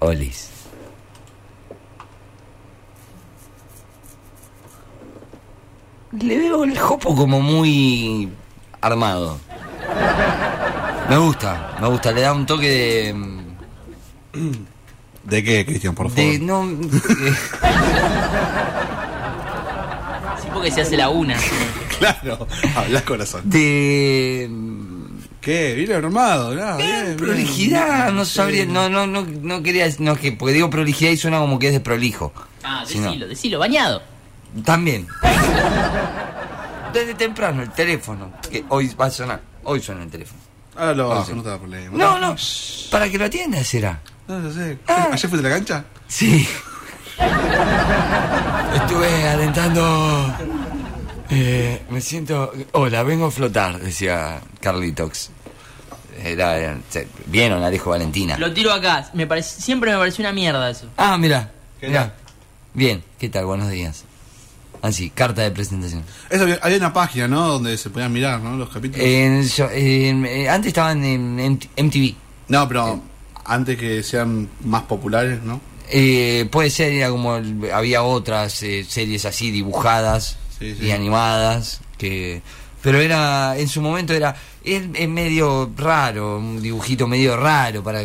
Olis. Le veo el jopo como muy armado. Me gusta, me gusta, le da un toque de. ¿De qué, Cristian, por favor? de no. de- Sí, porque se hace la una. Claro, habla corazón. de ¿Qué? Bien armado, ¿no? Bien, bien. prolijidad, no sabría, no, no, no, no quería, no que, porque digo prolijidad y suena como que es de prolijo. Ah, no. decilo, decilo, bañado. También. Desde temprano el teléfono, que hoy va a sonar, hoy suena el teléfono. Ahora lo Ah, bajo, no te da problema. No, no, para que lo atienda será. No, no sé. Ah. ¿Ayer fuiste a la cancha? Sí. Estuve alentando. eh, me siento. Hola, vengo a flotar, decía Carlitox. Era, era- se- ¿Vieron? La dijo Valentina. Lo tiro acá. Me parece, siempre me pareció una mierda eso. Ah, mira, ¿Qué mira. Bien, ¿qué tal? Buenos días. Así, carta de presentación. Eso, había, había una página, ¿no? Donde se podían mirar, ¿no? Los capítulos. En- yo- en- eh, antes estaban en, MTV. no, pero antes que sean más populares, ¿no? Eh, puede ser, era como el- había otras eh, series así dibujadas Sí, sí. y animadas que pero era en su momento era es, es medio raro un dibujito medio raro para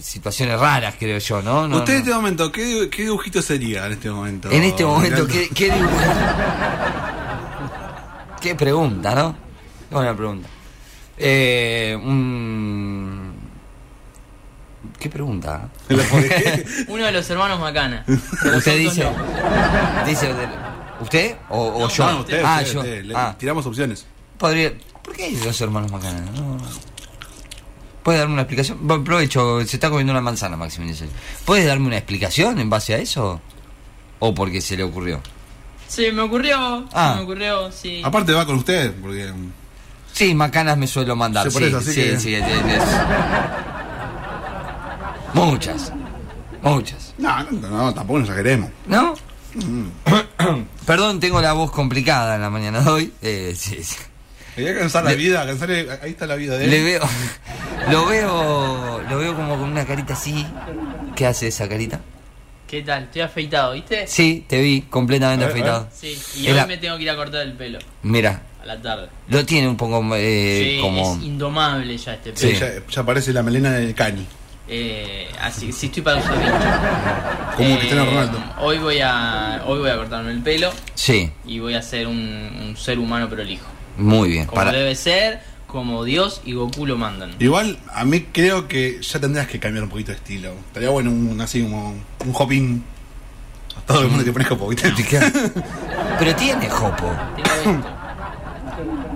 situaciones raras creo yo no, No, Usted en no. este momento, ¿qué, ¿qué dibujito sería en este momento? en este momento qué, qué dibujo qué pregunta no Qué buena pregunta eh, un- qué pregunta ¿La podés- Uno de los hermanos Macana. Usted dice. dice ¿Usted o, o No, yo? No, usted, ah, usted, yo. usted. Le- Ah, Tiramos opciones. Podría. ¿Por qué hay dos hermanos Macana? No. ¿Puede darme una explicación? Bueno, aprovecho, se está comiendo una manzana, Maximiliano. ¿Puede darme una explicación en base a eso? ¿O porque se le ocurrió? Se me ocurrió. Ah. Se me ocurrió, sí. Aparte va con usted, porque... Sí, macanas me suelo mandar. Sí, Sí, sí, que- Muchas. Muchas. No, no, no, tampoco nos exageremos. ¿No? Perdón, tengo la voz complicada en la mañana de hoy. Eh, sí, sí. Quería cansar la Le- vida, cansar... Ahí está la vida de él. Le veo, lo veo, lo veo como con una carita así. ¿Qué hace esa carita? ¿Qué tal? Estoy afeitado, ¿viste? Sí, te vi completamente ver, afeitado. Sí. Y Era- hoy me tengo que ir a cortar el pelo. Mira, A la tarde. lo tiene un poco eh, sí, como. es indomable ya este Sí, pelo. Sí. Ya, ya parece la melena de Cani. Eh, así que sí estoy para usar bicho. Como Cristiano Ronaldo. Hoy voy a hoy voy a cortarme el pelo Sí, y voy a ser un, un ser humano prolijo. Muy bien. Como Para, debe ser, como Dios y Goku lo mandan. Igual, a mí creo que ya tendrías que cambiar un poquito de estilo. Estaría bueno un, así como un hoping. A todo el mundo que pone hopo, ¿viste? Pero tiene esto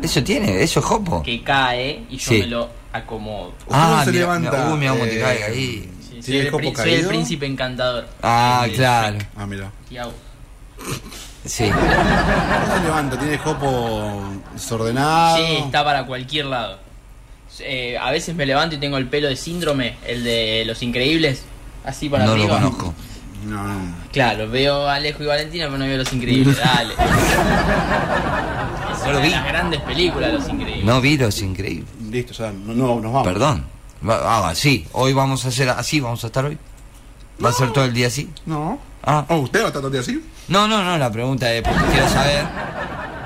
Eso tiene, eso es jopo. que cae y yo Sí. me lo acomodo. Ah, se mira, levanta, uy, mira cómo te eh, cae ahí. Sí, soy, ¿Tiene el, soy el príncipe encantador. Ah, claro. Ah, mira. Y hago. Sí. ¿Cómo se levanta? ¿Tiene hopo desordenado? Sí, está para cualquier lado. Eh, a veces me levanto y tengo el pelo de síndrome, el de los increíbles, así para No lo arriba. conozco. No, no. Claro, veo a Alejo y Valentina, pero no veo los increíbles. Dale. Es No lo una de vi. las grandes películas, los increíbles. No vi los increíbles. Listo, ya no, no, nos vamos. Perdón. Ah, sí, hoy vamos a hacer así, vamos a estar hoy. ¿Va a ser todo el día así? No. Ah. Oh, ¿Usted va a estar todo el día así? No, no, no, la pregunta es porque quiero saber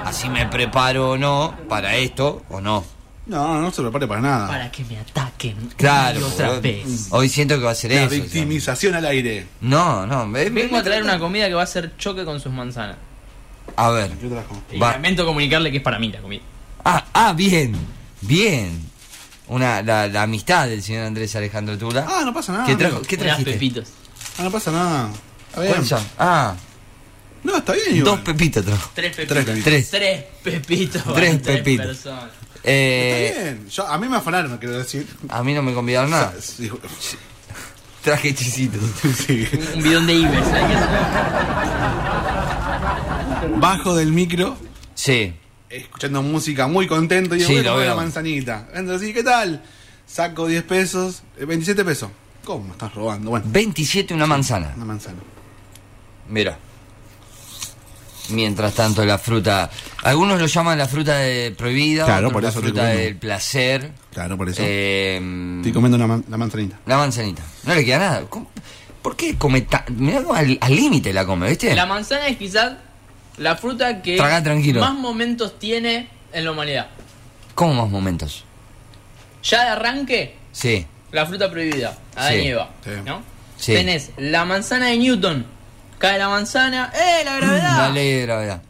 así me preparo o no para esto o no. No, no se prepare para nada. Para que me ataquen. Claro, Y otra vez. hoy siento que va a ser La eso. victimización al aire. No, no, me- me- Vengo a traer una comida que va a ser choque con sus manzanas. A ver. Yo trajo. Y Va. lamento comunicarle que es para mí la comida. Ah, ah, bien, bien. Una, la, la amistad del señor Andrés Alejandro Tula. Ah, no pasa nada. ¿Qué, trajo. ¿Qué trajiste? pepitos. Ah, no pasa nada. ¿Cuáles son? Ah, No, está bien, igual. dos pepitos trajo. Tres Tres pepitos. Tres. Tres pepitos. Tres personas. Eh, Está bien. Yo, a mí me afanaron, quiero decir. a mí no me convidaron nada. Sí, Traje chisitos. sí. Un, bidón de Ives. hacer. Bajo del micro, Sí. escuchando música muy contento y Sí, voy a comer veo. la manzanita. Entonces, ¿sí? ¿qué tal? Saco 10 pesos, eh, 27 pesos. ¿Cómo me estás robando? Bueno, 27 una manzana. una manzana. Mira. Mientras tanto la fruta, algunos lo llaman la fruta de prohibida, Claro, otros por la eso estoy fruta del placer. Claro, por eso. Eh, Estoy comiendo una man- la manzanita. la manzanita. No le queda nada. ¿Cómo? ¿Por qué come tan.? Mirá cómo al límite la come, ¿viste? La manzana es quizás la fruta que más momentos tiene en la humanidad. ¿Cómo más momentos? Ya de arranque, Sí, la fruta prohibida, Adán Sí. y Eva, Sí. ¿no? Sí. Tenés la manzana de Newton. Cae la manzana, ¡eh, la gravedad! la ley de gravedad.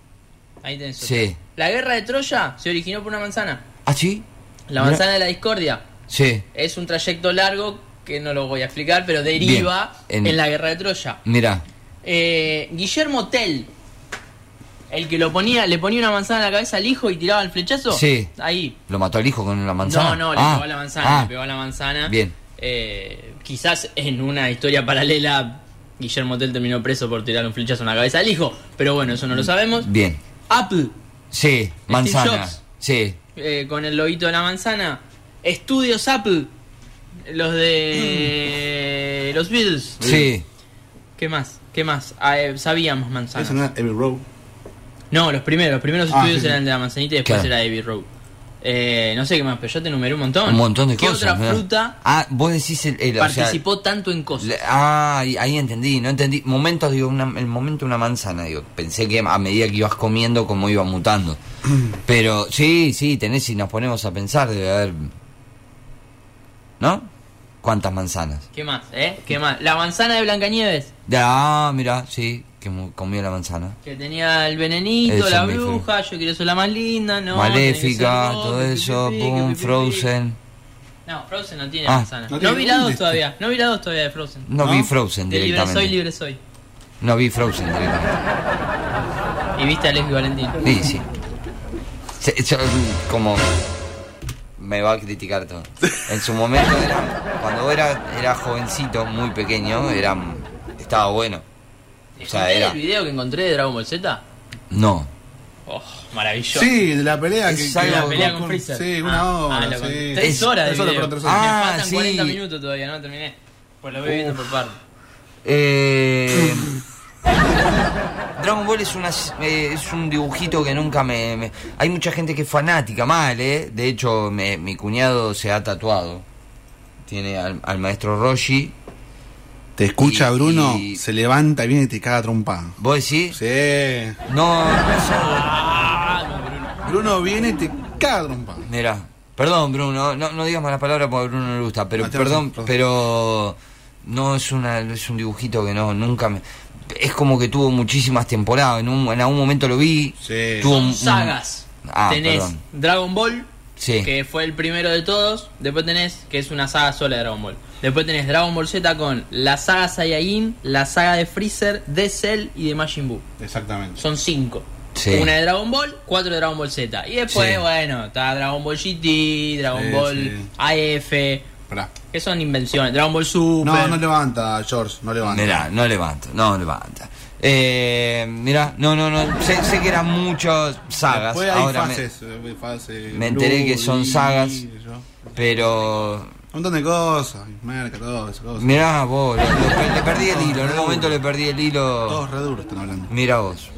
Ahí tenés otra. Sí. La guerra de Troya se originó por una manzana. ¿Ah, sí? La manzana de la discordia Sí, es un trayecto largo que no lo voy a explicar, pero deriva en... En- la guerra de Troya. mira. Eh, Guillermo Tell, el que lo ponía, le ponía una manzana en la cabeza al hijo y tiraba el flechazo. Sí. Ahí. ¿Lo mató al hijo con una manzana? No, no, le Ah, pegó a la manzana, ah, le pegó a la manzana. Bien. Eh, quizás en una historia paralela, Guillermo Tell terminó preso por tirar un flechazo en la cabeza al hijo, pero bueno, eso no lo sabemos. Bien. Apple, Sí, manzana. Jobs. Sí. eh, con el lobito de la manzana. Estudios Apple, los de los Beatles. Sí. ¿Qué más? ¿Qué más? Ah, eh, sabíamos manzana. Eso no era Every Row. No, los primeros, los primeros Ah, estudios sí, sí. eran de la manzanita y después Claro. era Abbey Road. Eh, no sé qué más, pero yo te enumeré un montón. Un montón de ¿Qué cosas. otra mirá. fruta Ah, vos decís el. el- o sea, participó tanto en cosas? le- ah, ahí, ahí entendí, no entendí. Momentos, digo, una- el momento de una manzana, digo. Pensé que a medida que ibas comiendo, como iba mutando. Pero sí, sí, tenés, si nos ponemos a pensar, debe haber. ¿No? ¿Cuántas manzanas? ¿Qué más, eh? ¿Qué más? La manzana de Blancanieves, De- ah, mira, sí, que mu- comió la manzana. que tenía el venenito, Eso la bruja, yo quiero ser la más linda, no. Maléfica, todo eso, pipi, boom, pipi, pipi. Frozen. No, Frozen no tiene Ah. manzana. No No, vi la un 2 listo. todavía, no vi la 2 todavía de Frozen. No, ¿No? vi Frozen De libre directamente. soy, libre soy. No vi Frozen directamente. Y viste a Leslie Valentín. Sí, sí. Se- yo, como me va a criticar todo. En su momento, era, cuando era, era jovencito, muy pequeño, era estaba bueno. O sea, ¿Encontré era. el video que encontré de Dragon Ball Z? No. Oh, maravilloso. Sí, de la pelea Es que, algo que- la pelea con- con Freezer. Sí, una Ah, hora. ah, sí. con- Tres Es- horas de tres horas, video. pero tres horas. Me Ah, faltan sí. 40 minutos todavía, no terminé. Pues lo voy viendo por parte. Eh, Dragon Ball es una eh, es un dibujito que nunca me, me- hay mucha gente que es fanática mal eh de hecho me- mi cuñado se ha tatuado tiene al, al maestro Roshi Te escucha Y- Bruno, y- se levanta y viene y te caga trompada. vos decís Sí. no no sé. Ah, no, Bruno. Bruno viene y te caga trompada. Mira, perdón Bruno, no, no digas malas palabras porque a Bruno no le gusta, pero tenés perdón, razón, pero no es una es un dibujito que no nunca me es como que tuvo muchísimas temporadas, en, un, en algún momento lo vi, Sí. tuvo Son un- sagas. Ah, tenés perdón. Dragon Ball, Sí. que fue el primero de todos. Después tenés, que es una saga sola de Dragon Ball. Después tenés Dragon Ball Z con la saga Saiyajin, la saga de Freezer, de Cell y de Majin Buu. Exactamente. Son cinco. Sí. Una de Dragon Ball, cuatro de Dragon Ball Z. Y después, Sí. bueno, está Dragon Ball GT, Dragon Sí, Ball sí. AF, Pará. que son invenciones. Dragon Ball Super. No, no levanta, George, no levanta. Mirá, no levanta, no levanta. Eh, mirá, no, no, no, sé, sé que eran muchas sagas, hay ahora me- fases. eh, fase me enteré que son sagas. Pero Un montón de cosas, merca, todo eso. cosas. mirá vos, le perdí el hilo, en un momento le perdí el hilo. Todos re duros están hablando. Mira vos.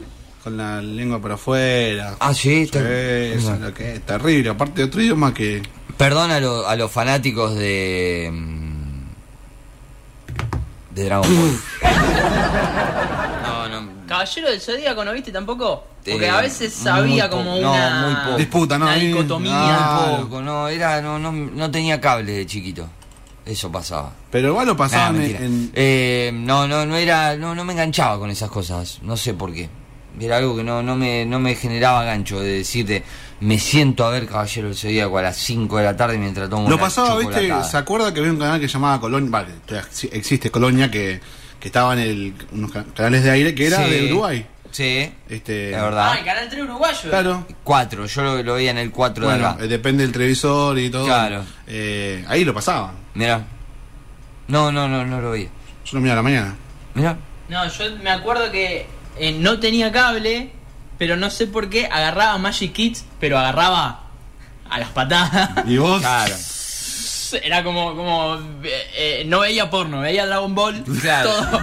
Con la lengua por afuera. Ah, sí, Sí, eso es lo que es terrible. Aparte de otro idioma que. Perdón a, lo- a los fanáticos de. mm, de Dragon Ball. Caballero del Zodíaco, ¿no viste tampoco? Porque Eh, a veces había como no, una muy. Disputa, ¿no? una dicotomía. Ah, Poco, no, era, no, no, no tenía cable de chiquito. Eso pasaba. Pero igual lo Nah, pasaban mentira. en. Eh, no, no, no era, no, no me enganchaba con esas cosas. No sé por qué. Era algo que no, no me, no me generaba gancho de decirte, me siento a ver Caballero del Zodíaco a las 5 de la tarde mientras tomo Lo pasaba, ¿viste? ¿Se acuerda que había un canal que se llamaba Colonia? Vale, existe Colonia que, que estaba en el, unos ca- canales de aire que era Sí. de Uruguay. Sí, Este, es verdad. Ah, el canal 3 uruguayo. Claro. 4, yo lo, lo veía en el 4 de Bueno, acá. eh, depende del televisor y todo. Claro. Eh, ahí lo pasaban. Mira. No, no, no, no lo veía. Yo lo miraba a la mañana. Mira. No, yo me acuerdo que eh, no tenía cable, pero no sé por qué agarraba Magic Kids, pero agarraba a las patadas. ¿Y vos? Claro. Era como, como eh, eh, no veía porno, veía Dragon Ball, Claro. todo, todo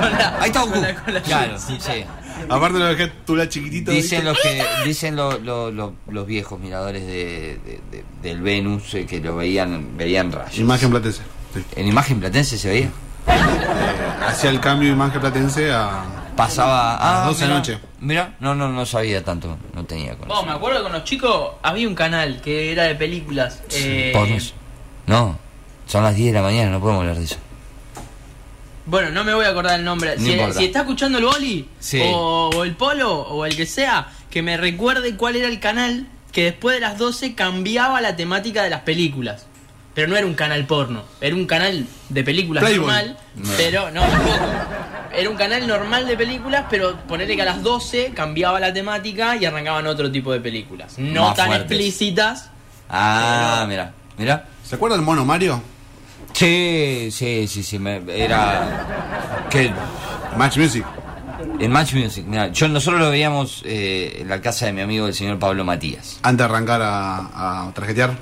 con la, Ahí está con Goku. la- con la Claro, llavecita. sí. Aparte lo dejé tú la chiquitito. Dicen los que dicen lo- lo- lo- los viejos miradores de, de- de- del Venus eh, que lo veían veían rayos. Imagen platense. Sí. En imagen platense se veía. Eh, hacía el cambio de imagen platense a. Pasaba A las ah, 12 de noche. Mirá, no, no, no sabía tanto, no tenía Vos, me conocimiento. acuerdo que con los chicos había un canal que era de películas. eh, Pornos. No, son las 10 de la mañana, no podemos hablar de eso. Bueno, no me voy a acordar el nombre. No Si, está escuchando el boli, Sí. o, o el polo, o el que sea, que me recuerde cuál era el canal que después de las 12 cambiaba la temática de las películas. Pero no era un canal porno, era un canal de películas Playboy. normal, No. pero no, tampoco. Era un canal normal de películas, pero ponerle que a las 12 cambiaba la temática y arrancaban otro tipo de películas. No Más tan fuertes. explícitas. Ah, Pero- mira, mira. ¿Se acuerdan del mono Mario? Sí, sí, sí, sí, me- era... Que Match Music. en Match Music, mira, yo nosotros lo veíamos eh, en la casa de mi amigo el señor Pablo Matías. Antes de arrancar a, a tarjetear.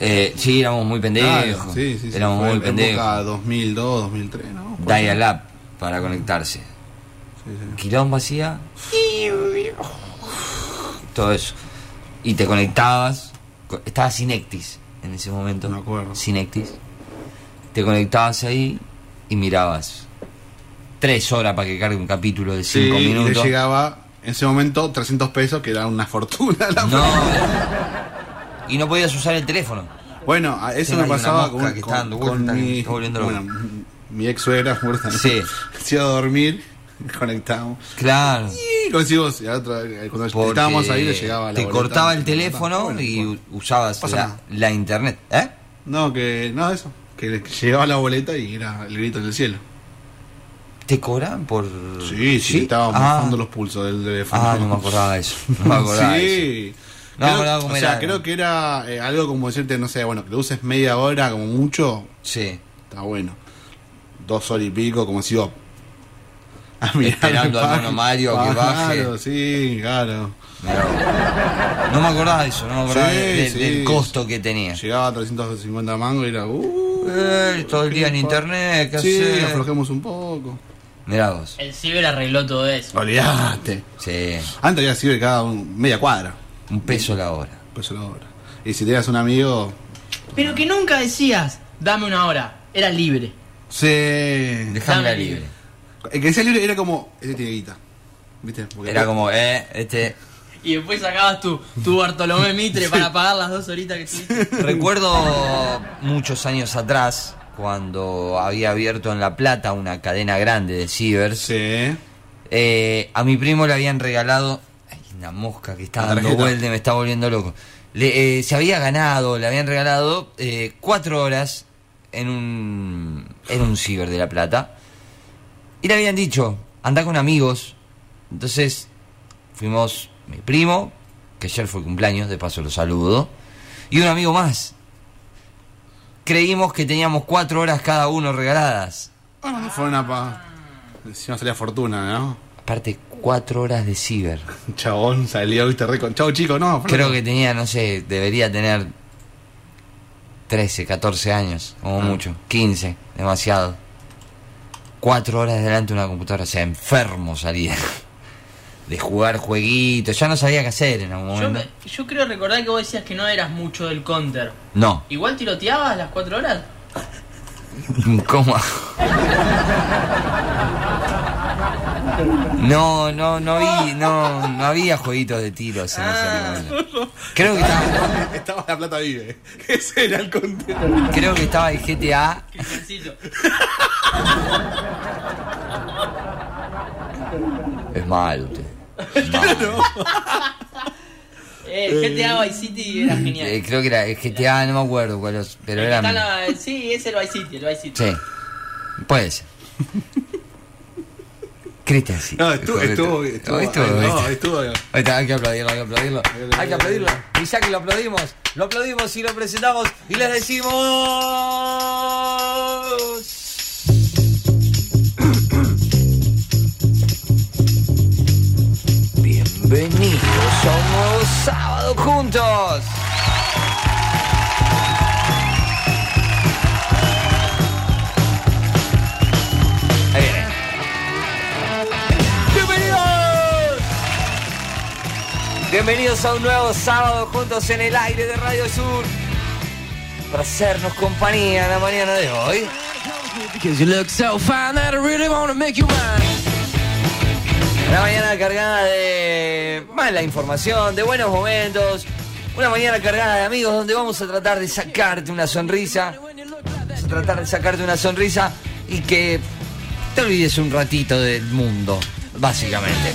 Eh, sí, éramos muy pendejos. Claro, sí, sí, sí. éramos muy en pendejos. época 2002, 2003, ¿no? Dial-up para conectarse. Sí, sí. Quilombo hacía. Todo eso. Y te conectabas. co- Estaba Synectis en ese momento. Me acuerdo. Te conectabas ahí y mirabas. Tres horas para que cargue un capítulo de Sí, cinco y le minutos. llegaba en ese momento 300 pesos, que era una fortuna. la No. y no podías usar el teléfono. Bueno, eso me pasaba con, que con- dando mi, bueno, mi ex suegra, muerta. Sí. Se iba a dormir, conectábamos. Claro. Y y a otra- cuando Porque estábamos ahí le llegaba la Te boleta. cortaba el Ah, teléfono bueno, y bueno. usabas la, internet. ¿Eh? No, que no, eso. Que le llegaba la boleta y era el grito del cielo. ¿Te cobran por.? Sí, sí, estábamos ah, los pulsos del teléfono. Ah, no me acordaba de eso. No me acordaba de eso. sí. No me Creo- cómo o sea, creo que era eh, algo como decirte, no sé, bueno, que lo uses media hora como mucho, Sí. está bueno. Dos horas y pico, como si yo. A mirar Esperando al mono Mario que baje. Claro, sí, claro. No me acordaba de eso, no me acordaba Sí, de- de- sí. del costo que tenía. Llegaba a 350 mangos y era. Uh, Eh, todo el día en internet, ¿qué Sí, hacer? aflojemos un poco. Mirá vos. El ciber arregló todo eso. Olvídate. Sí. Antes había sido cada un- media cuadra. Un peso la hora. Peso la hora. Y si tenías un amigo. Pero que nunca decías, dame una hora. Era libre. Sí. Dejámela libre. libre. El que decía libre era como. Ese tiene guita. ¿Viste? Porque- Era como, eh, este. Y después sacabas tu, tu Bartolomé Mitre para pagar las dos horitas que estuviste. Recuerdo muchos años atrás, cuando había abierto en La Plata una cadena grande de cibers. Sí. Eh, a mi primo le habían regalado. Hay una mosca que está dando vuelta me está volviendo loco. Le, eh, se había ganado, le habían regalado eh, cuatro horas en un, en un ciber de La Plata. Y le habían dicho, anda con amigos. Entonces fuimos mi primo, que ayer fue cumpleaños, de paso lo saludo, y un amigo más. Creímos que teníamos cuatro horas cada uno regaladas. Ah, fue una pa. Encima salía fortuna, ¿no? Aparte, cuatro horas de ciber. Chabón salió, viste, récord. Chau, chico, no. Creo que tenía, no sé, debería tener 13, 14 años, como Ah. mucho. 15, demasiado. Cuatro horas delante de una computadora, o sea, enfermo salía. De jugar jueguitos, ya no sabía qué hacer en algún Yo, momento. me- yo creo recordar que vos decías que no eras mucho del counter. No, ¿Igual tiroteabas las cuatro horas? ¿cómo? No, no, no vi, no, no había jueguitos de tiros en Ah. ese momento. Creo que estaba, Estaba la plata vive. Ese era el contenido. creo que estaba el GTA Qué sencillo. Es malo usted. Es malo. Eh, el GTA Vice City era genial. Eh, creo que era el GTA, no me acuerdo cuál es, pero El era. la- sí, es el Vice City, el Vice City. Sí. Puede ser. Cristian, sí. No, estuvo, estuvo, Estuvo, estuvo, estuvo, no, estuvo. está, hay que aplaudirlo, hay que aplaudirlo. Hay que aplaudirlo. Y ya que lo aplaudimos, lo aplaudimos y lo presentamos y les decimos. Bienvenidos a un nuevo sábado juntos. Bienvenidos a un nuevo sábado juntos en el aire de Radio Sur. Para hacernos compañía en la mañana de hoy. Una mañana cargada de mala información, de buenos momentos. Una mañana cargada de amigos donde vamos a tratar de sacarte una sonrisa. Vamos a tratar de sacarte una sonrisa y que te olvides un ratito del mundo, básicamente.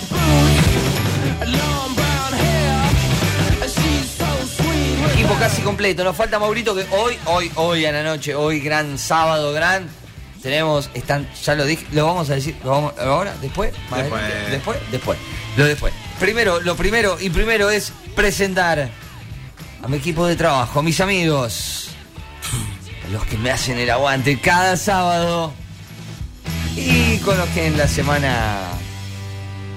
Equipo casi completo. Nos falta Maurito que hoy, hoy, hoy a la noche, hoy gran sábado, gran. Tenemos, están, ya lo dije, lo vamos a decir, lo vamos, ahora, después, más Después. adelante, después, después, lo después. Primero, lo primero y primero es presentar a mi equipo de trabajo, a mis amigos, los que me hacen el aguante cada sábado y con los que en la semana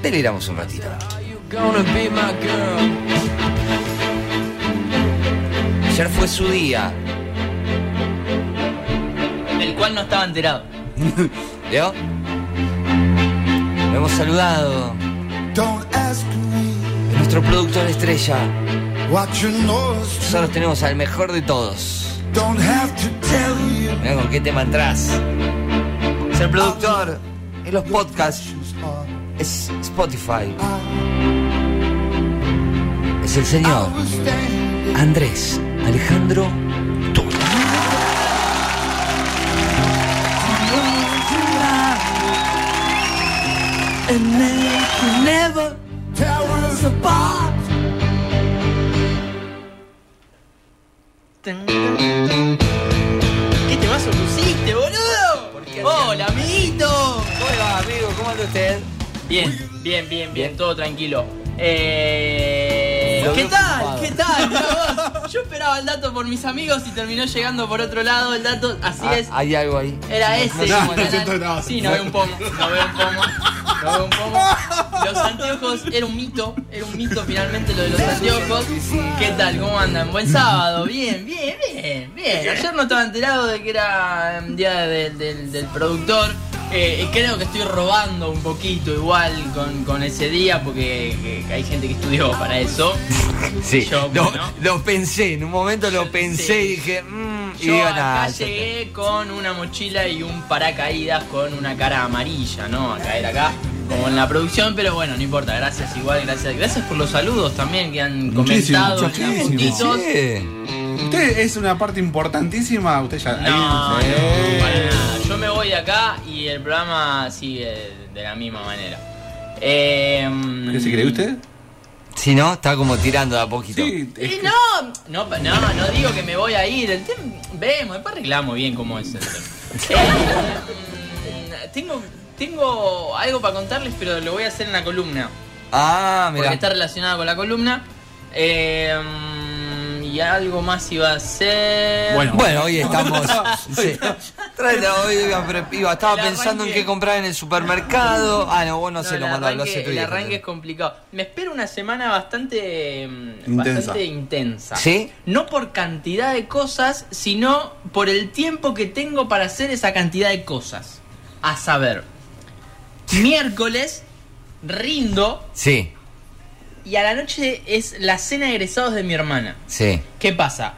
deliramos un ratito. Ayer fue su día, Del cual no estaba enterado. ¿Leo? Lo hemos saludado. Don't ask me Nuestro productor estrella. Nosotros tenemos al mejor de todos. Mira con qué tema entras. Ser productor en los podcasts es Spotify. Es el señor Andrés Alejandro Tula. and never, never tear us apart. ¿Qué temazo pusiste, boludo? qué Hola, amiguito. ¿Cómo va, amigo? ¿Cómo anda usted? Bien, bien, bien, bien, todo tranquilo. Eh, ¿Qué tal? ¿Qué tal? Yo esperaba el dato por mis amigos y terminó llegando por otro lado el dato. Así Ah, es. Hay algo ahí. Era ese. no, no nada. Sí, no veo un pomo. No veo un pomo. No veo un pomo. Los anteojos era un mito. Era un mito finalmente lo de los anteojos. ¿Qué tal? ¿Cómo andan? Buen sábado. Bien, bien, bien, bien. Ayer no estaba enterado de que era el día del, del- del productor. Eh, y creo que estoy robando un poquito igual con, con ese día porque eh, hay gente que estudió para eso. Sí, Yo, lo, bueno. lo pensé, en un momento lo pensé y dije, mmm, y Yo digo, acá nada, llegué con una mochila y un paracaídas con una cara amarilla, ¿no? A caer acá, como en la producción, pero bueno, no importa, gracias igual, gracias. Gracias por los saludos también que han Muchísimo, comentado en muchísimo. fotitos. Sí. Usted es una parte importantísima. Usted ya. No, ahí- no, Sí. para nada. Yo me voy de acá y el programa sigue de la misma manera. Eh, ¿Qué se cree usted? Si no, está como tirando de a poquito. Sí. es Y que- no, no, no, no digo que me voy a ir. El tema, vemos, después arreglamos bien cómo es el tema. Eh, tengo, tengo algo para contarles, pero lo voy a hacer en la columna. Ah, Porque mira. está relacionado con la columna. Eh, y algo más iba a ser. Bueno. Bueno, hoy estamos. sí. Hoy iba, estaba El pensando en qué comprar en el supermercado. Ah, no, vos no, No, sé, el lo mandó, lo hace tu el viejo. arranque es complicado. Me espero una semana bastante mm, Intensa. bastante intensa. ¿Sí? No por cantidad de cosas, sino por el tiempo que tengo para hacer esa cantidad de cosas. A saber, miércoles rindo Sí, y a la noche es la cena de egresados de mi hermana. sí, ¿Qué pasa?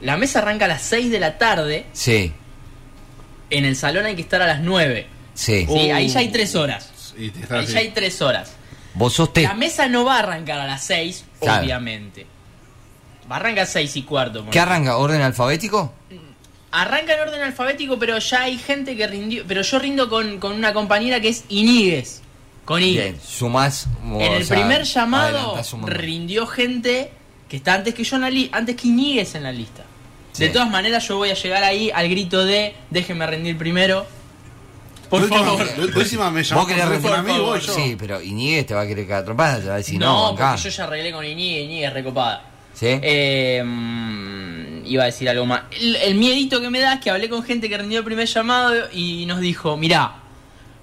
La mesa arranca a las 6 de la tarde, sí, en el salón hay que estar a las 9. sí. Sí, Uh. ahí ya hay 3 horas. Y te está Ahí así. ya hay 3 horas. Vos sos te. La mesa no va a arrancar a las 6, Claro. obviamente. Va a arrancar a 6 y cuarto. ¿Qué arranca? ¿Orden alfabético? Arranca en orden alfabético, pero ya hay gente que rindió. Pero yo rindo con, con una compañera que es Iníguez. Con I. Bien, sumás. o En el sea, primer llamado rindió gente que está antes que yo en la lista, antes que Iñiguez en la lista. Sí. De todas maneras, yo voy a llegar ahí al grito de déjeme rendir primero. Por favor. última me llamó Vos querés a mí, favor. yo. Sí, pero Iñiguez te va a querer cagar tropada, te va a decir no, no, acá. porque yo ya arreglé con Iñiguez, Iñiguez recopada. ¿Sí? Eh, mm, iba a decir algo más. El, el miedito que me da es que hablé con gente que rindió el primer llamado y nos dijo, mirá,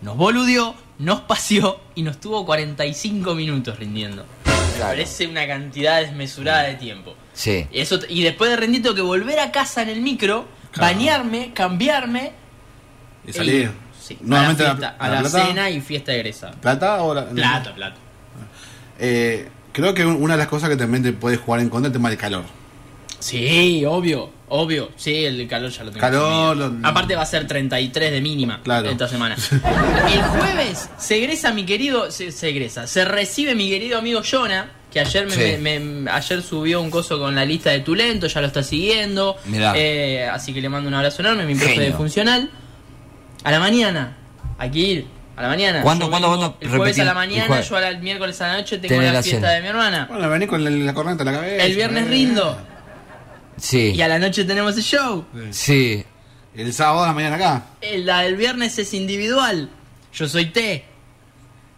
nos boludeó, nos paseó y nos tuvo 45 minutos rindiendo. Me Claro. parece una cantidad desmesurada de tiempo. Sí. Y, eso, y después de rendir tengo que volver a casa en el micro, Claro. bañarme, cambiarme Y salir. sí, Nuevamente a la, la, fiesta, a a la la plata. cena y fiesta egresada. ¿Plata o la- Plato, plato. Eh, creo que una de las cosas que también te puede jugar en contra es el tema del calor. Sí, obvio. Obvio, sí, el calor ya lo tengo. Calor, lo- Aparte va a ser 33 de mínima Claro. esta semana. El jueves se egresa mi querido, se, se egresa, se recibe mi querido amigo Jonah, que ayer me, Sí. me- me- ayer subió un coso con la lista de Tulento, ya lo está siguiendo. Mirá. Eh, así que le mando un abrazo enorme, mi profe Genio. de funcional. A la mañana, ir. A la mañana. ¿Cuándo, cuándo, cuándo? El jueves a la mañana, yo al miércoles a la noche tengo la fiesta de mi hermana. Bueno, vení con la, la corneta en la cabeza. El viernes eh. rindo. Sí. Y a la noche tenemos el show. Sí. El sábado a la mañana acá. La del viernes es individual. Yo soy T.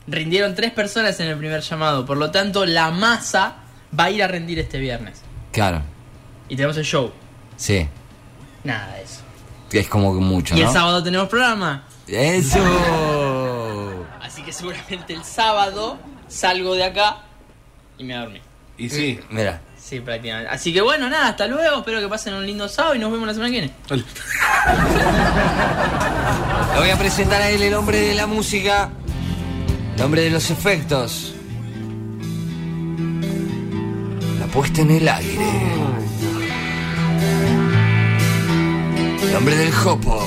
Rindieron tres personas en el primer llamado. Por lo tanto, la masa va a ir a rendir este viernes. Claro. Y tenemos el show. Sí. Nada de eso. Es como que mucho, Y ¿no? el sábado tenemos programa. Eso. Así que seguramente el sábado salgo de acá y me dormí. Y sí. Mira. Sí, prácticamente. Así que bueno, nada, hasta luego. Espero que pasen un lindo sábado y nos vemos la semana que viene. Lo voy a presentar a él, el hombre de la música. El hombre de los efectos. La puesta en el aire. El hombre del jopo.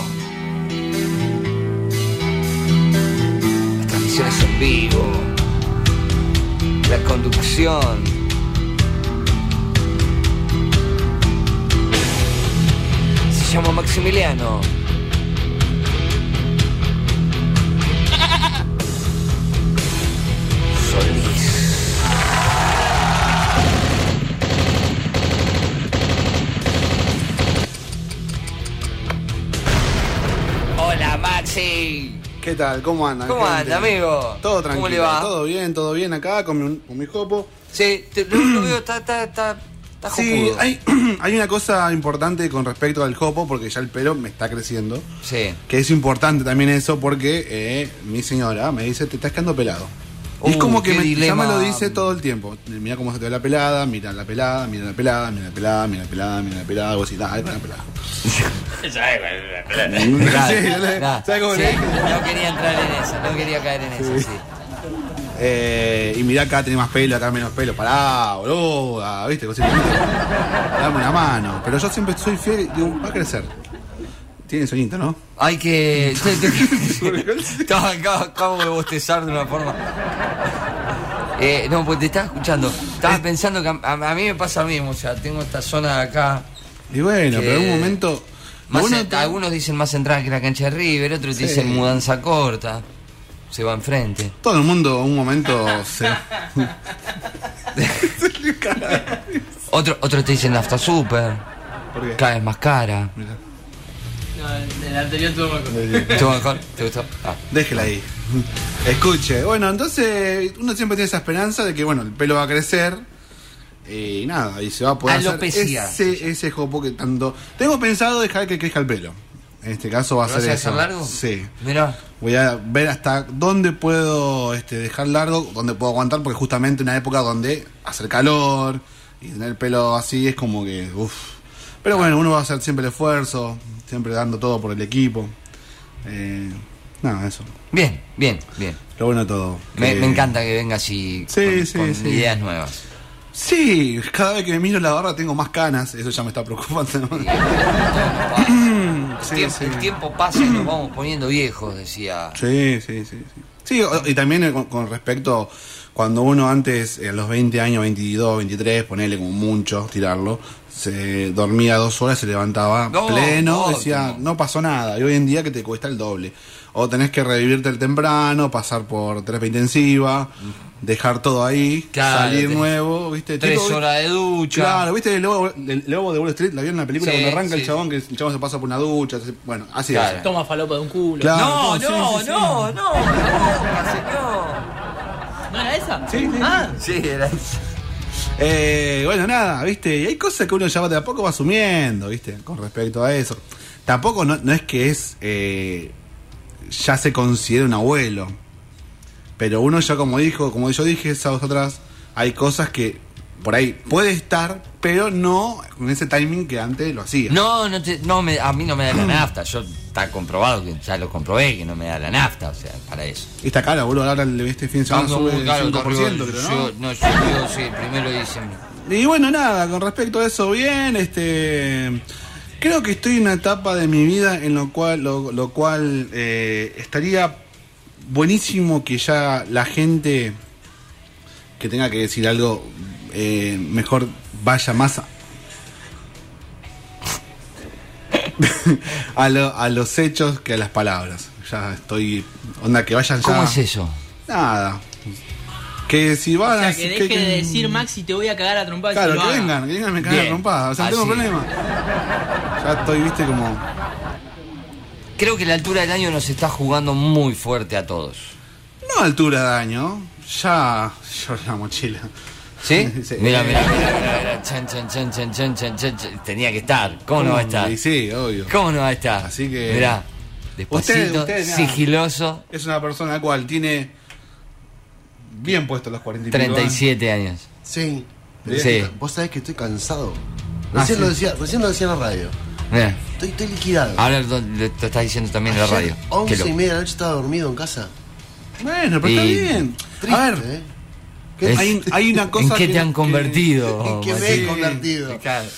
Las transmisiones en vivo. La conducción. Se llama Maximiliano. Solís. Hola Maxi. ¿Qué tal? ¿Cómo andan? ¿Cómo anda, amigo? Todo ¿Cómo tranquilo. le va? Todo bien, todo bien acá con mi, con mi jopo. Sí, te- lo, lo veo, está, está, está, Sí, hay, hay una cosa importante con respecto al jopo, porque ya el pelo me está creciendo. Sí. Que es importante también eso porque eh, mi señora me dice, te estás quedando pelado. y es Uh, como que me, ya me lo dice todo el tiempo. Mira cómo se te ve la pelada, mira la pelada, mira la pelada, mira la pelada, mira la pelada, mira la pelada, vos decís, dale, con la pelada. ¿sabes cómo Sí, le- no quería entrar en esa, no quería caer en esa, sí. Eh, y mirá acá tenés más pelo, acá menos pelo. Pará, boluda, ¿viste? Dame una mano. Pero yo siempre soy fiel, digo, va a crecer. Tiene sueñito, ¿no? Hay que. Acabo- de bostezar de una forma. Eh, no, pues te estaba escuchando. Estaba pensando que a, a- a mí me pasa lo mismo. O sea, tengo esta zona de acá. Y bueno, Que- pero en un momento. Más bueno, en- te- algunos dicen más entrada que la cancha de River, otros Sí. dicen mudanza corta. Se va enfrente. Todo el mundo en un momento se. Otro, otros te dicen nafta super, ¿Por qué? cada vez más cara. Mirá. No, el anterior tuvo mejor. ¿Estuvo mejor? ¿Te gustó? Ah. Déjela ahí. Escuche. Bueno, entonces uno siempre tiene esa esperanza de que, bueno, el pelo va a crecer. Y nada, y se va a poder Alopecia. hacer ese, ese jopo que tanto... Tengo pensado dejar que crezca el pelo. En este caso va a ¿Lo vas ser eso. largo? Sí. Mirá. Voy a ver hasta dónde puedo este, dejar largo, dónde puedo aguantar, porque justamente una época donde hacer calor y tener el pelo así es como que, uff. Pero bueno, uno va a hacer siempre el esfuerzo, siempre dando todo por el equipo. Eh, nada, eso. Bien, bien, bien. Lo bueno de todo. Me, Que- me encanta que venga así Sí, con, sí, con sí. ideas nuevas. Sí, cada vez que me miro la barra tengo más canas, eso ya me está preocupando. El, tiempo, sí. el tiempo pasa y nos vamos poniendo viejos, decía. Sí, sí, sí. Sí, Sí, y también eh, con, con respecto, cuando uno antes, eh, a los 20 años, 22, 23, ponele como mucho, tirarlo, se dormía dos horas, se levantaba No, pleno, no, decía, no. no pasó nada. Y hoy en día que te cuesta el doble. O tenés que revivirte el temprano, pasar por terapia intensiva, dejar todo ahí, Claro, salir tenés nuevo, ¿viste? Tres Tipo, horas de ducha. Claro, ¿viste el lobo, el lobo de Wall Street? ¿La vieron en la película Sí, cuando arranca sí, el chabón? Que el chabón se pasa por una ducha. Bueno, así Claro. es. Toma falopa de un culo. Claro. No, sí, no, sí, sí. no, no, señor. ¿No era esa? Sí, sí. Ah, Sí, era Eh, bueno, nada, ¿viste? Y hay cosas que uno ya de a poco va asumiendo, ¿viste? Con respecto a eso. Tampoco no, no es que es. eh, ya se considera un abuelo. Pero uno ya, como dijo, como yo dije sábados atrás, hay cosas que por ahí puede estar, pero no con ese timing que antes lo hacía. No, no, te- no me, a mí no me da la nafta. Yo está comprobado que ya lo comprobé que no me da la nafta, o sea, para eso. Y está cara, boludo. Ahora el- este fin de semana Está sube caro, 5%, está arriba, creo, ¿no? yo- no, subió, sí, primero diciembre. Y bueno, nada, con respecto a eso, bien, este. Creo que estoy en una etapa de mi vida en lo cual, lo, lo cual eh, estaría buenísimo que ya la gente que tenga que decir algo eh, mejor vaya más a, a, lo- a los hechos que a las palabras. Ya estoy. Onda, que vayan ya. ¿Cómo es eso? Nada. Que si O van sea, a que que- deje que- de decir Maxi te voy a cagar a trompadas. Claro, que vengan, que vengan, me cagan a trompadas. O sea, no tengo problema. Ya estoy, viste, como. Creo que la altura del año nos está jugando muy fuerte a todos. No a altura de año. Ya. Yo la mochila. ¿Sí? Sí. Mira, mira, mira, mira, mira. Chan, chan, chan, chan, chan, chan, chan, chan. Tenía que estar. ¿Cómo no va a estar? Y sí, obvio. ¿Cómo no va a estar? Así que- Mirá, despacito, Usted- usted, sigiloso, Es una persona cual tiene. Bien puesto los 40 y pico 37 años. Sí. Sí. Vos sabés que estoy cansado. Ah, Recién, sí. lo decía, recién lo decía en la radio. Mirá, Estoy, estoy liquidado. ahora lo, lo- lo estás diciendo también en la radio. 11 Qué loco. y media de la noche estaba dormido en casa. Bueno, pero está Y- bien. Triste, a ver, ¿eh? Es- hay, hay una cosa. ¿En qué que- te han que- convertido? ¿En qué me he convertido? Claro.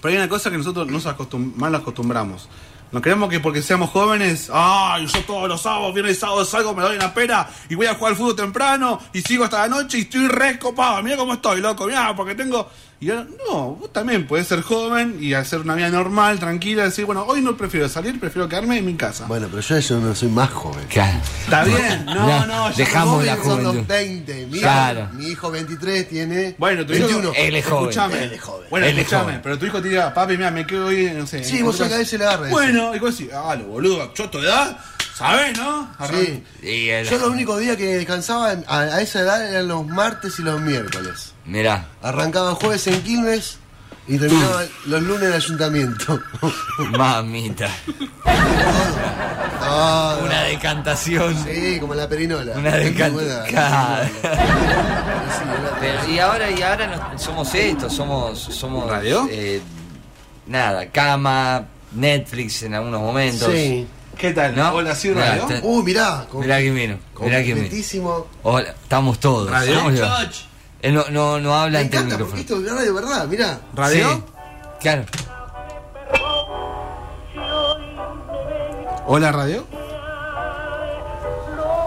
Pero hay una cosa que nosotros nos acostum mal acostumbramos. Nos creemos que porque seamos jóvenes, ay, yo todos los sábados, viernes y sábado salgo, me doy una pera y voy a jugar al fútbol temprano y sigo hasta la noche y estoy re copado. Mira cómo estoy, loco, mira, porque tengo. Y ahora, no, vos también podés ser joven y hacer una vida normal, tranquila, decir, bueno, hoy no prefiero salir, prefiero quedarme en mi casa. Bueno, pero yo no soy más joven. Claro. Está bien, no, Ya, no, ya dejamos Joven la son los juventud. 20. Mi, Claro. hijo, mi hijo 23 tiene Bueno, tu hijo, 21. Él es joven. Escuchame. Él es joven. Bueno, Él es escuchame, joven. pero tu hijo te diga, papi, mira, me quedo hoy, no sé. Sí, vos a casa". veces le agarra. Bueno, y vos decís, ah, lo boludo, yo tu edad, ¿sabés, no? Sí. Yo los únicos días que descansaba en- a, a esa edad eran los martes y los miércoles. Mirá, Arrancaba jueves en Quilmes y terminaba los lunes en el ayuntamiento. mamita. Ah, Una decantación. Sí, como la perinola. Una muy decantación. buena. Claro. Sí, era- Pero, y ahora, y ahora somos esto, somos, somos ¿Radio? eh, nada, cama, Netflix en algunos momentos. Sí. ¿Qué tal? ¿No? Hola, sí, Mirá, radio. te- Uh, mirá. con- Mirá que vino, mirá que vino. Hola, estamos todos. ¿Radio? Él no, no, no habla Me encanta porque esto es radio, ¿verdad? Mirá. ¿Radio? Sí, claro. Hola, radio.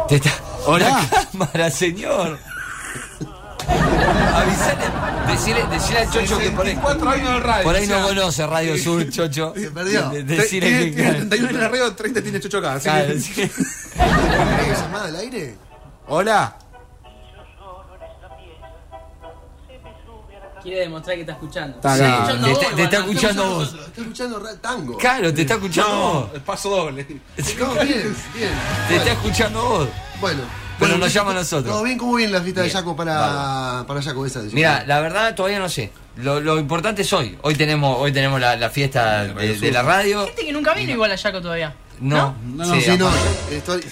Te está... Hola. La cámara, señor. Avisale, decirle, decirle al Chocho que por ahí, 64 años de radio. por ahí o sea, no conoce Radio Sur, Chocho. Se perdió. De- Decirle tiene, que... tiene 31 en la radio, 30 tiene chocho acá. así Claro, que- sí. ¿Querés llamada al aire? Hola. Quiere demostrar que está escuchando. Está Sí, acá. escuchando te, vos, te- está escuchando vos. Estoy escuchando tango. Claro, te está escuchando vos. No, es paso doble. No, bien, bien. Te está escuchando vos. Bueno. Pero Bueno, nos llama a ¿Todo nosotros. bien? ¿Cómo viene la fiesta de Bien, Yaco para, para Yaco esa? de Mira, la verdad todavía no sé. Lo, lo importante es hoy. Hoy tenemos, hoy tenemos la, la fiesta de, de la radio. Gente que nunca vino igual a Yaco todavía. No, No, no, sí, Sí, no, estoy.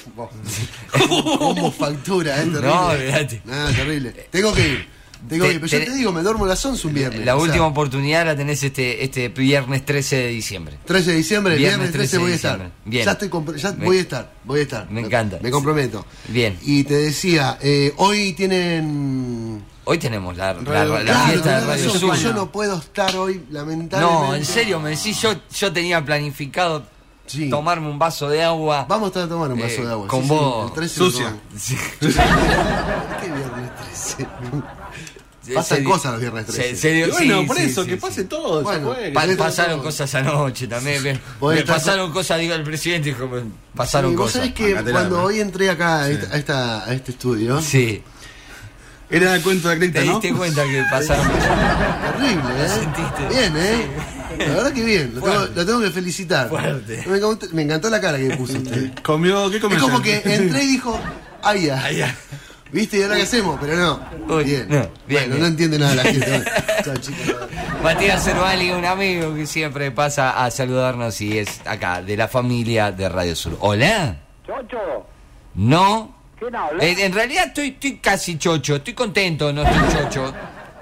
¿Cómo factura, eh? Terrible. No, olvídate. No, terrible. Tengo que ir. Tengo Te- que ir. Pero yo te- te digo, me duermo a las 11 un viernes. La o sea, última oportunidad la tenés este, este viernes 13 de diciembre. 13 de diciembre, Viernes viernes 13 voy a 13 estar. Bien. Ya estoy ya Me- voy a estar, voy a estar. Me encanta. Me comprometo. Bien. Y te decía, eh, hoy tienen. Hoy tenemos la, la- Radio- la Claro, fiesta de Radio Sur. Yo no puedo estar hoy, lamentablemente. No, en serio, me decís, yo, yo tenía planificado Sí. tomarme un vaso de agua. Vamos a tomar un vaso Eh, de agua. con sí, vos. el 13 lo Sucia. Sí. ¿Qué viernes 13? Pasan cosas los viernes 13. se- Y bueno, sí, por sí, eso, sí, que sí. pase todo. Bueno, se pasaron todo. cosas anoche también. Me, pasaron cosas, digo el presidente, dijo, me pasaron Sí, vos cosas. sabés que te cuando hoy entré acá a, esta- a esta- a este estudio, Sí, Era el cuento de te Crita, ¿no? diste cuenta que pasaron cosas. terrible, ¿eh? sentiste? Bien, ¿eh? La verdad que bien, lo tengo, lo tengo que felicitar. Fuerte. Me, encantó, me encantó la cara que puso usted. Comió, ¿qué comió? Es como que entré y dijo, ay ya. ¿Viste? ¿Y ahora qué hacemos? Pero no. Uy, bien. no, bien, bueno, bien. no entiende nada la gente. Chao, chicos. Matías Cervali, un amigo que siempre pasa a saludarnos y es acá, de la familia de Radio Sur. ¿Hola? Chocho, ¿No? ¿quién habla? Eh, en realidad estoy, estoy casi chocho, estoy contento, no estoy chocho,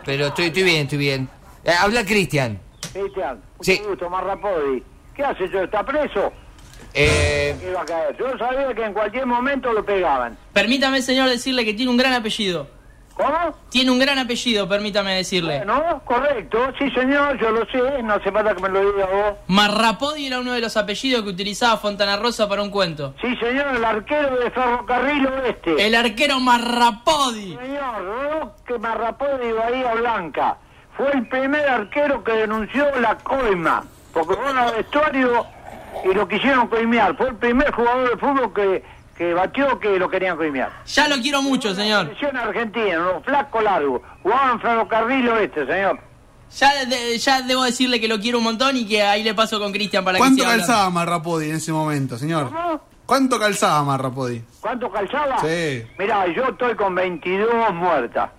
pero estoy, estoy bien, estoy bien. Eh, habla Cristian. Cristian, mucho Sí. gusto, Marrapodi. ¿Qué hace yo? ¿Está preso? Eh, ¿Qué va a caer? Yo sabía que en cualquier momento lo pegaban. Permítame, señor, decirle que tiene un gran apellido. ¿Cómo? Tiene un gran apellido, permítame decirle. ¿No? Correcto. Sí, señor, yo lo sé. No hace falta que me lo diga vos. Marrapodi era uno de los apellidos que utilizaba Fontana Rosa para un cuento. Sí, señor, el arquero de Ferrocarril Oeste. El arquero Marrapodi. Señor, Roque Marrapó de Bahía Blanca. Fue el primer arquero que denunció la coima. Porque fue al vestuario y lo quisieron coimear. Fue el primer jugador de fútbol que, que batió que lo querían coimear. Ya lo quiero mucho, señor. Selección argentina, un flaco largo. Jugaba en Ferrocarril Oeste, señor. Ya, de- ya debo decirle que lo quiero un montón y que ahí le paso con Cristian para que ¿Cuánto siga hablando. calzaba Marrapodi en ese momento, señor? ¿Cómo? ¿Cuánto calzaba Marrapodi? ¿Cuánto calzaba? Sí. Mirá, yo estoy con 22 muertas.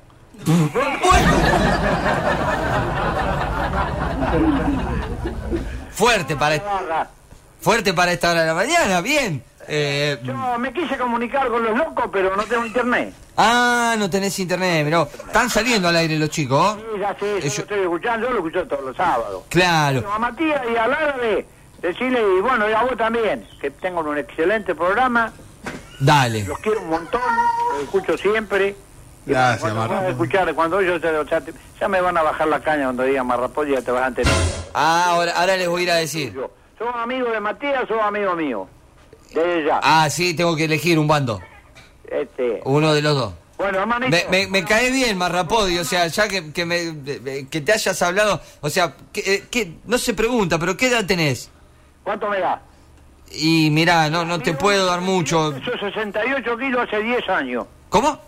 Fuerte para. Fuerte para esta hora de la mañana, bien. Eh, Yo me quise comunicar con los locos, pero no tengo internet. ah, no tenés internet, pero están saliendo al aire los chicos. Sí, ya sé, yo lo estoy escuchando, yo lo escucho todos los sábados. Claro. A Matías y al árabe, decirle, y bueno, y a vos también, que tengo un excelente programa, Dale. los quiero un montón, los escucho siempre. Gracias, cuando a escuchar, cuando ellos te- ya me van a bajar la caña cuando digan Marrapol, ya te vas a enterar. Ah, ahora, ahora les voy a ir a decir. ¿Sos amigo de Matías o amigo mío? Desde ya. Ah, sí, tengo que elegir un bando. Este, Uno de los dos. bueno, hermanito. Me, me, me cae bien, Marrapodi, o sea, ya que, que, me, que te hayas hablado, o sea, que, eh, que- no se pregunta, pero ¿qué edad tenés? ¿Cuánto me da? Y mirá, no, no te puedo dar mucho. Peso 68 kilos hace 10 años. ¿Cómo?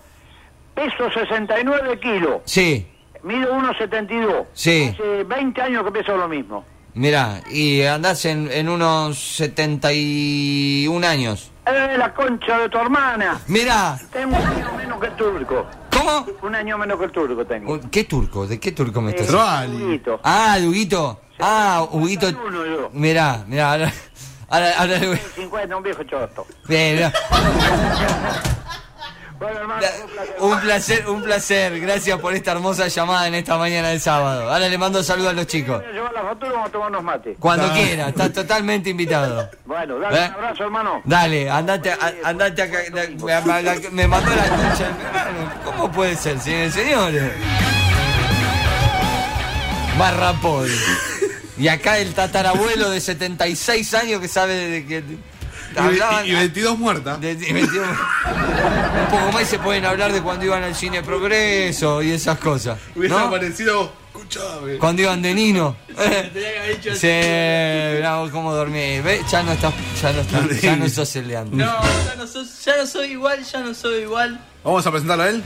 Peso 69 kilos. Sí, Mido 1,72. Sí. Hace 20 años que peso lo mismo. Mirá, y andás en, en unos 71 años. Eh, la concha de tu hermana. Mirá, Tengo un año menos que el turco. ¿cómo? Un año menos que el turco tengo. Uh, ¿Qué turco? ¿De qué turco me estás Eh, Troali. Huguito. Ah, Huguito. Ah, Huguito. 71 yo. Mirá, mirá, ahora, ahora, ahora le voy- 50, un viejo choto. Mirá. Bueno, hermano, un placer. Un placer, un placer. Gracias por esta hermosa llamada en esta mañana de sábado. Ahora le mando saludos a los chicos. Voy a llevar la factura vamos a tomar unos mates. Cuando quiera, estás totalmente invitado. Bueno, dale ¿Eh? un abrazo, hermano. Dale, andate, a- andate acá. la- la- la- me mandó la. Hermano, ¿Cómo puede ser, señores señores? Barrapol. Y acá el tatarabuelo de 76 años que sabe de que. Y, y 22 muertas. de- de 21. un poco más y se pueden hablar de cuando iban al cine Progreso y esas cosas. Hubiese ¿no? aparecido. Escuchame. Cuando iban de Nino. Dicho Sí, bravo, cómo dormí. ¿Ve? Ya no estás, ya no estás, ya no sos el de antes. No, ya no, sos- ya no soy igual, ya no soy igual. Vamos a presentarlo a él.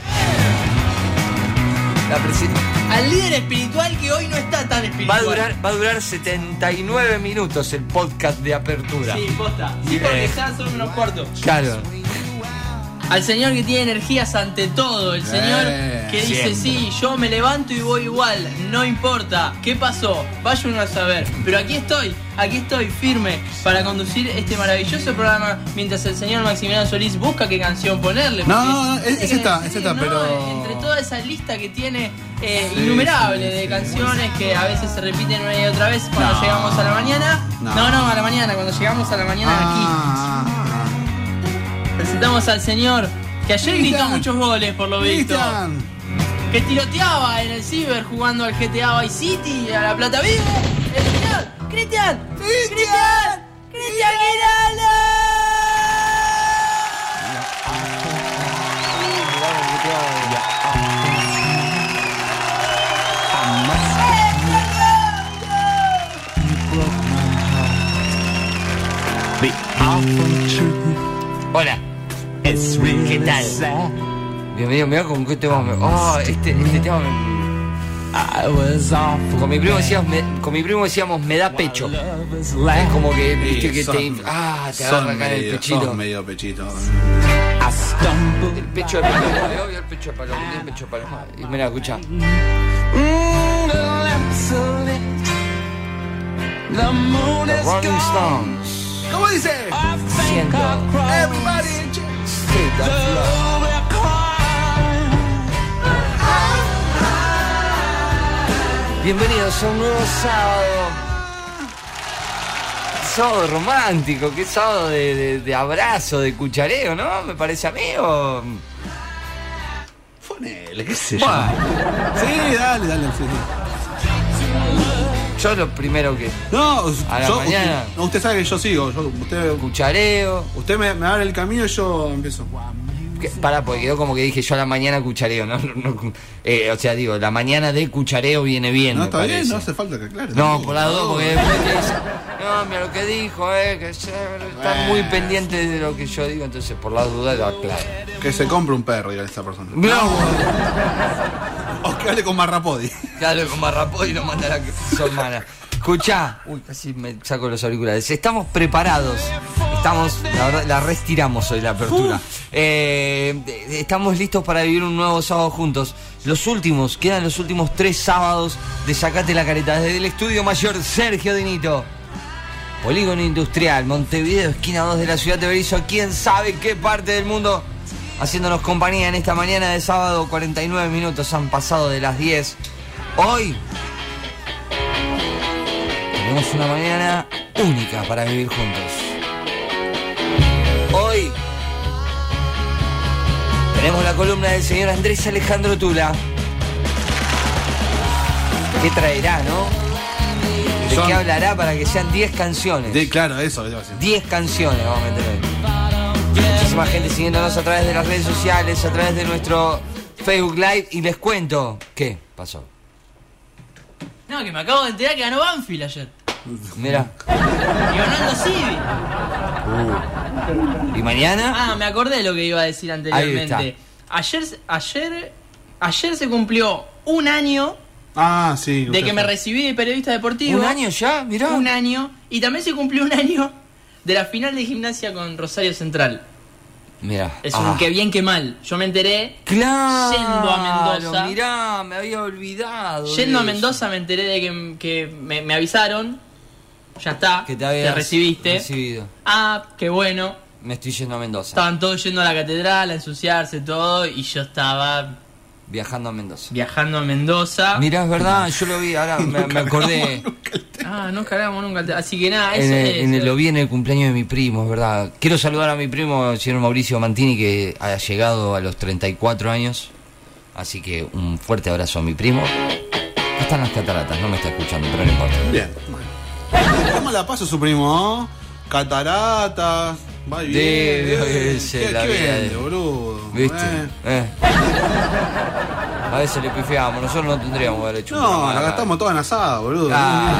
La presi- Al líder espiritual que hoy no está tan va espiritual. a durar, va a durar 79 minutos el podcast de apertura. Sí, posta. Sí, porque Eh. ya son unos cuartos. Claro. Al señor que tiene energías ante todo, el señor Eh, que dice, siempre. sí, yo me levanto y voy igual, no importa, ¿qué pasó? Vaya uno a saber. Pero aquí estoy, aquí estoy firme para conducir este maravilloso programa mientras el señor Maximiliano Solís busca qué canción ponerle. No, no, no, es- es esta, es esta, no, pero- Entre toda esa lista que tiene eh, innumerable sí, de sí, canciones que a veces se repiten una y otra vez cuando No. llegamos a la mañana. No. No, no, a la mañana, cuando llegamos a la mañana aquí. Presentamos al señor que ayer gritó muchos goles por lo visto. Que tiroteaba en el ciber jugando al GTA Vice City y a la Plata Viva. El señor Cristian. Cristian. Cristian Giraldo. Hola. ¿Qué tal? Bienvenido, mira con qué tema me. Oh, este, este tema me. Con mi primo decíamos, me- con mi primo decíamos me da pecho. Es como que, viste, que te. Ah, te agarra acá en el pechito. son medio pechito. El pecho de paloma, ¿le obvio el pecho de paloma? El pecho de paloma. Y mira, escucha. Los Rolling Stones. ¿Cómo dice? Siendo. Everybody. Love. Bienvenidos a un nuevo sábado. Sábado romántico, qué sábado de, de- de abrazo, de cuchareo, ¿no? Me parece a mí o. Ponele, qué sé yo. Bueno, Sí, dale, dale. sí, sí. Yo lo primero que No, A la yo- mañana. Usted, no, usted sabe que yo sigo. yo- usted cuchareo. usted me, me abre el camino y yo empiezo. Pará, porque quedó como que dije yo a la mañana cuchareo, ¿no? no, no, eh, o sea, digo, la mañana de cuchareo viene bien. No, está parece. bien, no hace falta que aclare. No, por la duda, porque después te dicen, no, mira lo que dijo, eh, que se- están muy Bueno. pendientes de lo que yo digo, entonces por la duda lo aclaro. Que se compre un perro, diga esta persona. No, O que hable con Marrapodi. claro, con Marrapó y nos manda la su hermana. Escuchá, uy, casi me saco los auriculares. Estamos preparados. Estamos, la verdad, la restiramos hoy la apertura. Eh, estamos listos para vivir un nuevo sábado juntos. Los últimos, quedan los últimos tres sábados de Sacate la Careta. Desde el estudio mayor Sergio Dinito. Polígono Industrial, Montevideo, esquina 2 de la ciudad de Berizo, quién sabe qué parte del mundo, haciéndonos compañía en esta mañana de sábado, 49 minutos han pasado de las 10. Hoy tenemos una mañana única para vivir juntos. Hoy tenemos la columna del señor Andrés Alejandro Tula. ¿Qué traerá, no? ¿De Son- qué hablará para que sean 10 canciones? De, claro, eso. iba a decir. 10 canciones vamos a meter hoy. Muchísima gente siguiéndonos a través de las redes sociales, a través de nuestro Facebook Live. Y les cuento. ¿Qué pasó? No, que me acabo de enterar que ganó Banfield ayer. Mira. Y ganando Civi. ¿Y mañana? Ah, me acordé de lo que iba a decir anteriormente. Ayer, ayer, ayer se cumplió un año Ah, sí. de que me recibí de periodista deportivo. ¿Un año ya? Mirá. Un año. Y también se cumplió un año de la final de gimnasia con Rosario Central. Mira. Es Ah. un que bien que mal. Yo me enteré. Claro. Yendo a Mendoza. Mirá, me había olvidado. Yendo a. Mendoza me enteré de que, que me, me avisaron. Ya está. Que te habías recibiste. recibido. Ah, qué bueno. Me estoy yendo a Mendoza. Estaban todos yendo a la catedral a ensuciarse todo. Y yo estaba Viajando a Mendoza. viajando a Mendoza. Mirá, es verdad, yo lo vi, ahora me, me acordé. Ah, no cargamos nunca. el te- Así que nada, eso En el, es. en el- lo vi en el cumpleaños de mi primo, es verdad. Quiero saludar a mi primo, el señor Mauricio Mantini, que ha llegado a los 34 años. Así que un fuerte abrazo a mi primo. Están las cataratas, no me está escuchando, pero no importa. Bien. Bueno. ¿Cómo la paso su primo? ¿no? Cataratas. Va bien. Debe eh, ser ¿Qué, la qué vida vende, de- boludo? ¿Viste? Eh. Eh. A veces le pifiamos, nosotros no tendríamos que haber hecho un No, la gastamos toda en asada, boludo. Ah.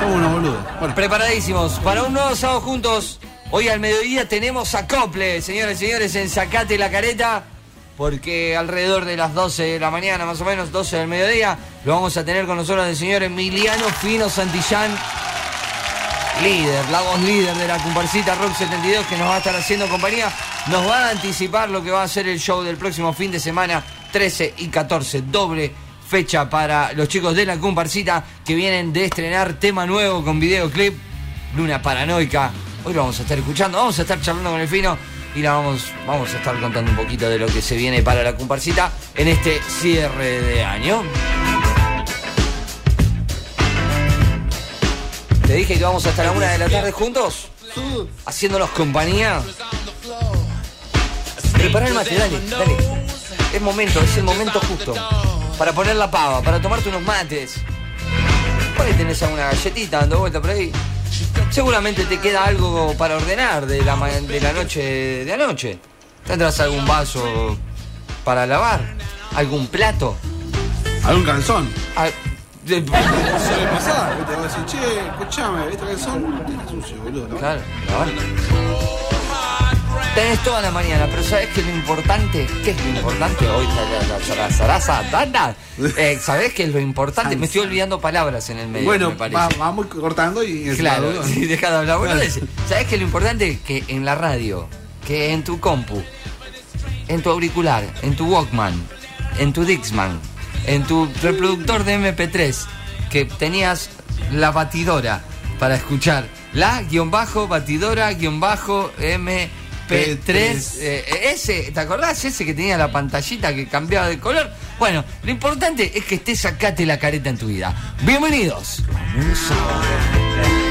Somos unos boludos. Bueno, Preparadísimos para un nuevo sábado juntos. Hoy al mediodía tenemos acople, señores y señores, en Sacate la Careta. Porque alrededor de las 12 de la mañana, más o menos, 12 del mediodía, lo vamos a tener con nosotros el señor Emiliano Fino Santillán, líder, la voz líder de la comparsita Rock 72, que nos va a estar haciendo compañía. Nos va a anticipar lo que va a ser el show del próximo fin de semana, 13 y 14, doble fecha para los chicos de la comparsita que vienen de estrenar tema nuevo con videoclip, Luna Paranoica. Hoy lo vamos a estar escuchando, vamos a estar charlando con el Fino y la vamos, vamos a estar contando un poquito de lo que se viene para la comparsita en este cierre de año. Te dije que vamos hasta la una de la tarde juntos, haciéndonos compañía. Prepara el mate, dale, dale. Es momento, es el momento justo. Para poner la pava, para tomarte unos mates. Por ahí tenés alguna galletita dando vuelta por ahí. Seguramente te queda algo para ordenar de la, de la noche de anoche. ¿Tendrás algún vaso para lavar? ¿Algún plato? algún calzón. Al- de- Suele pasar, ¿viste? Vos decís, che, escuchame, ¿este calzón? Está sucio, boludo. ¿no? Claro, lavar. Tenés toda la mañana, pero ¿sabés qué es lo importante? ¿Qué es lo importante? Hoy la- la- zaraza. Eh, ¿Sabés qué es lo importante? Me estoy olvidando palabras en el medio, Bueno, me parece. va- vamos cortando y... Claro, sí, deja de hablar. Bueno, ¿sabes qué es lo importante? Que en la radio, que en tu compu, en tu auricular, en tu Walkman, en tu Dixman, en tu reproductor de MP3, que tenías la batidora para escuchar. La guion bajo batidora guion bajo MP3. eh, ese, ¿te acordás? Ese que tenía la pantallita que cambiaba de color. Bueno, lo importante es que estés sacate la careta en tu vida. Bienvenidos. a un sábado.